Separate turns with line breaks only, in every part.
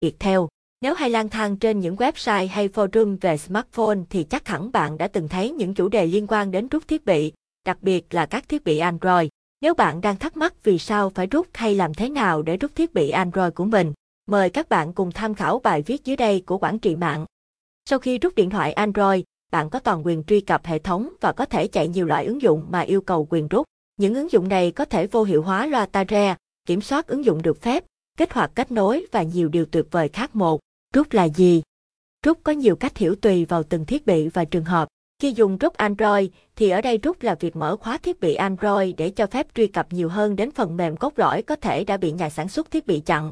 Viettel. Nếu hay lang thang trên những website hay forum về smartphone thì chắc hẳn bạn đã từng thấy những chủ đề liên quan đến rút thiết bị, đặc biệt là các thiết bị Android. Nếu bạn đang thắc mắc vì sao phải rút hay làm thế nào để rút thiết bị Android của mình, mời các bạn cùng tham khảo bài viết dưới đây của quản trị mạng. Sau khi rút điện thoại Android, bạn có toàn quyền truy cập hệ thống và có thể chạy nhiều loại ứng dụng mà yêu cầu quyền rút. Những ứng dụng này có thể vô hiệu hóa loa tai re, kiểm soát ứng dụng được phép, kích hoạt kết nối và nhiều điều tuyệt vời khác một. Rút là gì? Rút có nhiều cách hiểu tùy vào từng thiết bị và trường hợp. Khi dùng rút Android, thì ở đây rút là việc mở khóa thiết bị Android để cho phép truy cập nhiều hơn đến phần mềm cốt lõi có thể đã bị nhà sản xuất thiết bị chặn.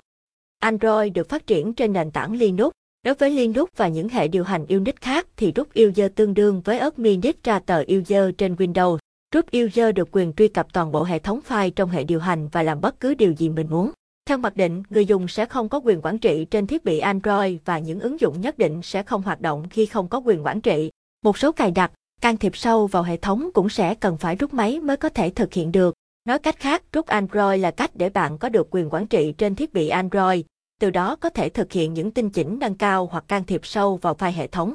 Android được phát triển trên nền tảng Linux. Đối với Linux và những hệ điều hành Unix khác thì rút user tương đương với administrator user trên Windows. Root user được quyền truy cập toàn bộ hệ thống file trong hệ điều hành và làm bất cứ điều gì mình muốn. Theo mặc định, người dùng sẽ không có quyền quản trị trên thiết bị Android và những ứng dụng nhất định sẽ không hoạt động khi không có quyền quản trị. Một số cài đặt, can thiệp sâu vào hệ thống cũng sẽ cần phải rút máy mới có thể thực hiện được. Nói cách khác, rút Android là cách để bạn có được quyền quản trị trên thiết bị Android, từ đó có thể thực hiện những tinh chỉnh nâng cao hoặc can thiệp sâu vào file hệ thống.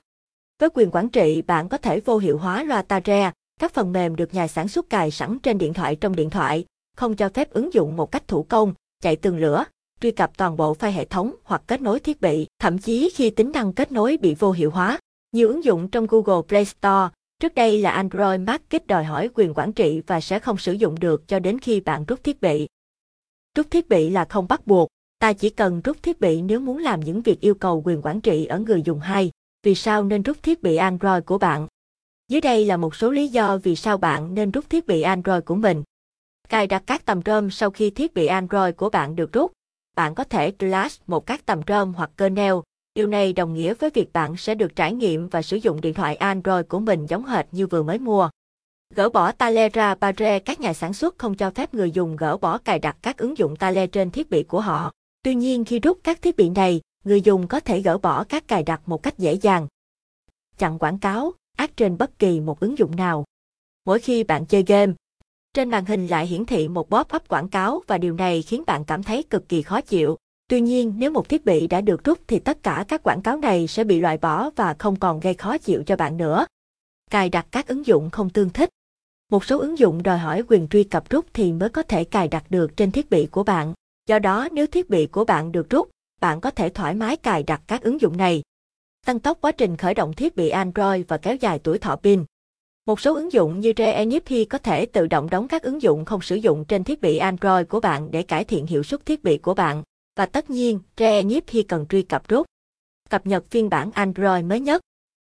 Với quyền quản trị, bạn có thể vô hiệu hóa loa các phần mềm được nhà sản xuất cài sẵn trên điện thoại trong điện thoại, không cho phép ứng dụng một cách thủ công, chạy tường lửa, truy cập toàn bộ file hệ thống hoặc kết nối thiết bị, thậm chí khi tính năng kết nối bị vô hiệu hóa. Nhiều ứng dụng trong Google Play Store, trước đây là Android Market đòi hỏi quyền quản trị và sẽ không sử dụng được cho đến khi bạn rút thiết bị. Rút thiết bị là không bắt buộc, ta chỉ cần rút thiết bị nếu muốn làm những việc yêu cầu quyền quản trị ở người dùng hay. Vì sao nên rút thiết bị Android của bạn? Dưới đây là một số lý do vì sao bạn nên rút thiết bị Android của mình. Cài đặt các tầm ROM sau khi thiết bị Android của bạn được rút. Bạn có thể flash một các tầm ROM hoặc kernel. Điều này đồng nghĩa với việc bạn sẽ được trải nghiệm và sử dụng điện thoại Android của mình giống hệt như vừa mới mua. Gỡ bỏ Talera Barre các nhà sản xuất không cho phép người dùng gỡ bỏ cài đặt các ứng dụng Tale trên thiết bị của họ. Tuy nhiên khi rút các thiết bị này, người dùng có thể gỡ bỏ các cài đặt một cách dễ dàng. Chặn quảng cáo, ác trên bất kỳ một ứng dụng nào. Mỗi khi bạn chơi game, trên màn hình lại hiển thị một pop-up quảng cáo và điều này khiến bạn cảm thấy cực kỳ khó chịu. Tuy nhiên, nếu một thiết bị đã được rút thì tất cả các quảng cáo này sẽ bị loại bỏ và không còn gây khó chịu cho bạn nữa. Cài đặt các ứng dụng không tương thích. Một số ứng dụng đòi hỏi quyền truy cập rút thì mới có thể cài đặt được trên thiết bị của bạn. Do đó, nếu thiết bị của bạn được rút, bạn có thể thoải mái cài đặt các ứng dụng này tăng tốc quá trình khởi động thiết bị Android và kéo dài tuổi thọ pin. Một số ứng dụng như Re có thể tự động đóng các ứng dụng không sử dụng trên thiết bị Android của bạn để cải thiện hiệu suất thiết bị của bạn. Và tất nhiên, Re cần truy cập rút. Cập nhật phiên bản Android mới nhất.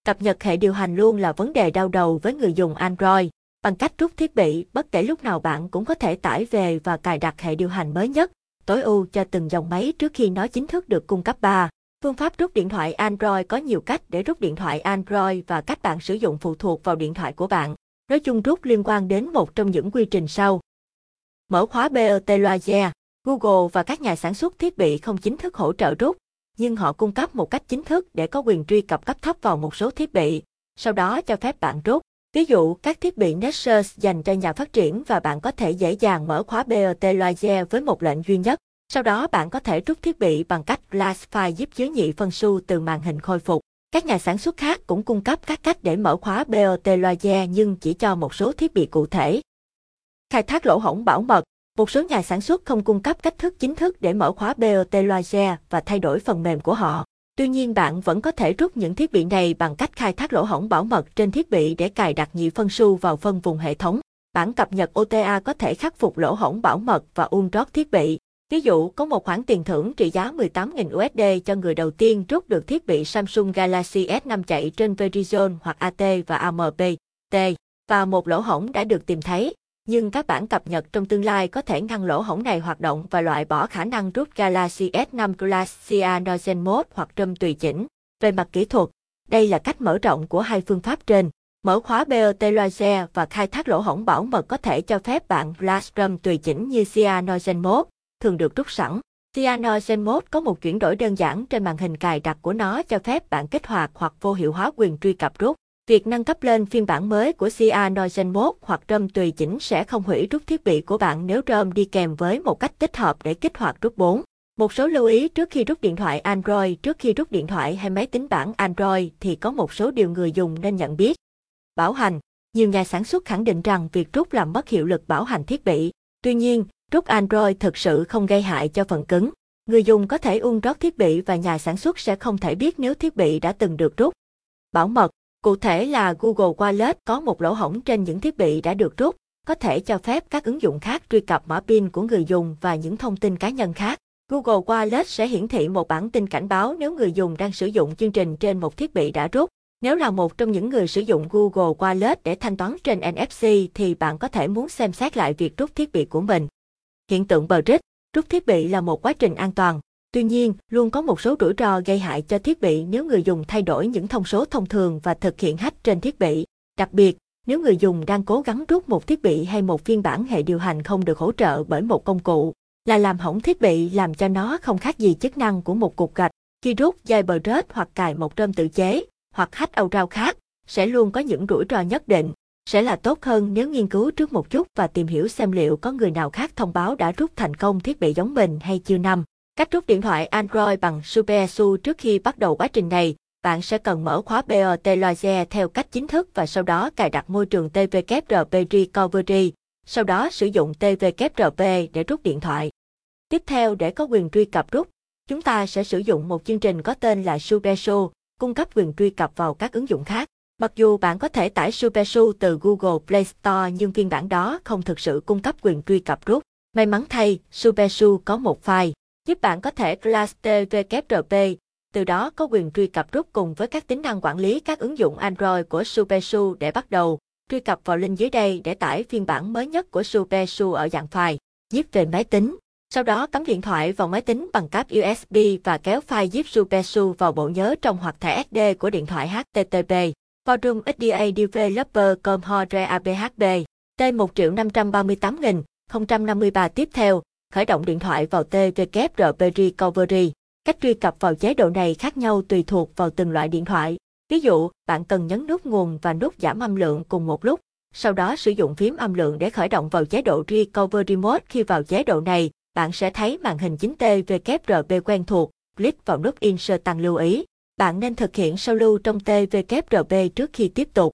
Cập nhật hệ điều hành luôn là vấn đề đau đầu với người dùng Android. Bằng cách rút thiết bị, bất kể lúc nào bạn cũng có thể tải về và cài đặt hệ điều hành mới nhất, tối ưu cho từng dòng máy trước khi nó chính thức được cung cấp 3. Phương pháp rút điện thoại Android có nhiều cách để rút điện thoại Android và cách bạn sử dụng phụ thuộc vào điện thoại của bạn. Nói chung rút liên quan đến một trong những quy trình sau. Mở khóa BERT Loager, Google và các nhà sản xuất thiết bị không chính thức hỗ trợ rút, nhưng họ cung cấp một cách chính thức để có quyền truy cập cấp thấp vào một số thiết bị, sau đó cho phép bạn rút. Ví dụ, các thiết bị Nexus dành cho nhà phát triển và bạn có thể dễ dàng mở khóa BERT Loager với một lệnh duy nhất. Sau đó bạn có thể rút thiết bị bằng cách flash file giúp dưới nhị phân su từ màn hình khôi phục. Các nhà sản xuất khác cũng cung cấp các cách để mở khóa BOT loa nhưng chỉ cho một số thiết bị cụ thể. Khai thác lỗ hổng bảo mật Một số nhà sản xuất không cung cấp cách thức chính thức để mở khóa BOT loa và thay đổi phần mềm của họ. Tuy nhiên bạn vẫn có thể rút những thiết bị này bằng cách khai thác lỗ hổng bảo mật trên thiết bị để cài đặt nhị phân su vào phân vùng hệ thống. Bản cập nhật OTA có thể khắc phục lỗ hổng bảo mật và um unlock thiết bị. Ví dụ, có một khoản tiền thưởng trị giá 18.000 USD cho người đầu tiên rút được thiết bị Samsung Galaxy S5 chạy trên Verizon hoặc AT và AMPT, và một lỗ hổng đã được tìm thấy. Nhưng các bản cập nhật trong tương lai có thể ngăn lỗ hổng này hoạt động và loại bỏ khả năng rút Galaxy S5 Plus Cyanogen Mode hoặc ROM tùy chỉnh. Về mặt kỹ thuật, đây là cách mở rộng của hai phương pháp trên. Mở khóa BOT LoiSe và khai thác lỗ hổng bảo mật có thể cho phép bạn flash tùy chỉnh như Cyanogen Mode thường được rút sẵn. CyanogenMod Mode có một chuyển đổi đơn giản trên màn hình cài đặt của nó cho phép bạn kích hoạt hoặc vô hiệu hóa quyền truy cập rút. Việc nâng cấp lên phiên bản mới của CyanogenMod Mode hoặc ROM tùy chỉnh sẽ không hủy rút thiết bị của bạn nếu ROM đi kèm với một cách tích hợp để kích hoạt rút 4. Một số lưu ý trước khi rút điện thoại Android Trước khi rút điện thoại hay máy tính bảng Android thì có một số điều người dùng nên nhận biết. Bảo hành Nhiều nhà sản xuất khẳng định rằng việc rút làm mất hiệu lực bảo hành thiết bị. Tuy nhiên, rút Android thực sự không gây hại cho phần cứng. Người dùng có thể ung rót thiết bị và nhà sản xuất sẽ không thể biết nếu thiết bị đã từng được rút. Bảo mật Cụ thể là Google Wallet có một lỗ hổng trên những thiết bị đã được rút, có thể cho phép các ứng dụng khác truy cập mã PIN của người dùng và những thông tin cá nhân khác. Google Wallet sẽ hiển thị một bản tin cảnh báo nếu người dùng đang sử dụng chương trình trên một thiết bị đã rút. Nếu là một trong những người sử dụng Google Wallet để thanh toán trên NFC thì bạn có thể muốn xem xét lại việc rút thiết bị của mình. Hiện tượng bờ rít, rút thiết bị là một quá trình an toàn. Tuy nhiên, luôn có một số rủi ro gây hại cho thiết bị nếu người dùng thay đổi những thông số thông thường và thực hiện hack trên thiết bị. Đặc biệt, nếu người dùng đang cố gắng rút một thiết bị hay một phiên bản hệ điều hành không được hỗ trợ bởi một công cụ, là làm hỏng thiết bị làm cho nó không khác gì chức năng của một cục gạch. Khi rút dây bờ rết hoặc cài một rơm tự chế, hoặc hack âu rau khác, sẽ luôn có những rủi ro nhất định. Sẽ là tốt hơn nếu nghiên cứu trước một chút và tìm hiểu xem liệu có người nào khác thông báo đã rút thành công thiết bị giống mình hay chưa năm. Cách rút điện thoại Android bằng SuperSU trước khi bắt đầu quá trình này, bạn sẽ cần mở khóa BOT Loise theo cách chính thức và sau đó cài đặt môi trường TVKRP Recovery, sau đó sử dụng TVKRP để rút điện thoại. Tiếp theo để có quyền truy cập rút, chúng ta sẽ sử dụng một chương trình có tên là SuperSU, cung cấp quyền truy cập vào các ứng dụng khác. Mặc dù bạn có thể tải SuperSU từ Google Play Store nhưng phiên bản đó không thực sự cung cấp quyền truy cập rút. May mắn thay, SuperSU có một file giúp bạn có thể class TVKRP, từ đó có quyền truy cập rút cùng với các tính năng quản lý các ứng dụng Android của SuperSU để bắt đầu. Truy cập vào link dưới đây để tải phiên bản mới nhất của SuperSU ở dạng file, zip về máy tính. Sau đó cắm điện thoại vào máy tính bằng cáp USB và kéo file zip SuperSU vào bộ nhớ trong hoặc thẻ SD của điện thoại HTTP. Forum SDA Developer Comhore ABHB T1 triệu 538 nghìn 053 tiếp theo, khởi động điện thoại vào TWRP Recovery. Cách truy cập vào chế độ này khác nhau tùy thuộc vào từng loại điện thoại. Ví dụ, bạn cần nhấn nút nguồn và nút giảm âm lượng cùng một lúc, sau đó sử dụng phím âm lượng để khởi động vào chế độ Recovery Mode. Khi vào chế độ này, bạn sẽ thấy màn hình chính TWRP quen thuộc, click vào nút Insert tăng lưu ý. Bạn nên thực hiện sao lưu trong tvkrb trước khi tiếp tục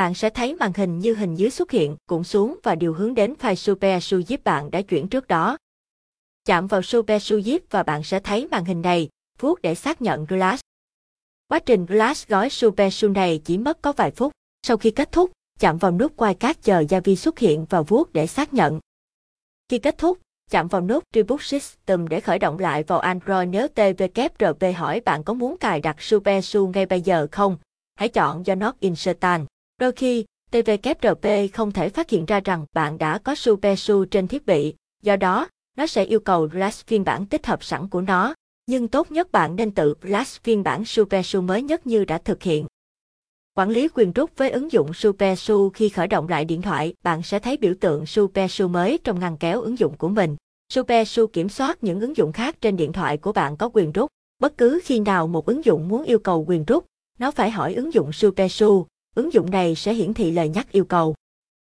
bạn sẽ thấy màn hình như hình dưới xuất hiện, cũng xuống và điều hướng đến file Super Zip bạn đã chuyển trước đó. Chạm vào Super Zip và bạn sẽ thấy màn hình này, vuốt để xác nhận Glass. Quá trình Glass gói Super Su này chỉ mất có vài phút. Sau khi kết thúc, chạm vào nút quay cát chờ gia vi xuất hiện và vuốt để xác nhận. Khi kết thúc, chạm vào nút Reboot System để khởi động lại vào Android nếu TVKRP hỏi bạn có muốn cài đặt SuperSU ngay bây giờ không. Hãy chọn do Not install Đôi khi, TVKRP không thể phát hiện ra rằng bạn đã có SuperSU trên thiết bị, do đó, nó sẽ yêu cầu Flash phiên bản tích hợp sẵn của nó, nhưng tốt nhất bạn nên tự Flash phiên bản SuperSU mới nhất như đã thực hiện. Quản lý quyền rút với ứng dụng SuperSU khi khởi động lại điện thoại, bạn sẽ thấy biểu tượng SuperSU mới trong ngăn kéo ứng dụng của mình. SuperSU kiểm soát những ứng dụng khác trên điện thoại của bạn có quyền rút. Bất cứ khi nào một ứng dụng muốn yêu cầu quyền rút, nó phải hỏi ứng dụng SuperSU, ứng dụng này sẽ hiển thị lời nhắc yêu cầu.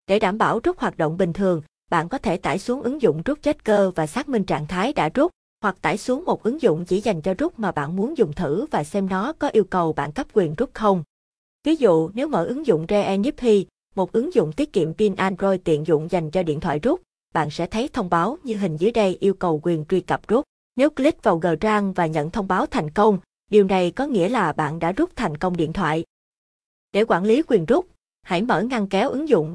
Để đảm bảo rút hoạt động bình thường, bạn có thể tải xuống ứng dụng rút chết cơ và xác minh trạng thái đã rút, hoặc tải xuống một ứng dụng chỉ dành cho rút mà bạn muốn dùng thử và xem nó có yêu cầu bạn cấp quyền rút không. Ví dụ, nếu mở ứng dụng ReNFP, một ứng dụng tiết kiệm pin Android tiện dụng dành cho điện thoại rút, bạn sẽ thấy thông báo như hình dưới đây yêu cầu quyền truy cập rút. Nếu click vào g trang và nhận thông báo thành công, điều này có nghĩa là bạn đã rút thành công điện thoại. Để quản lý quyền rút, hãy mở ngăn kéo ứng dụng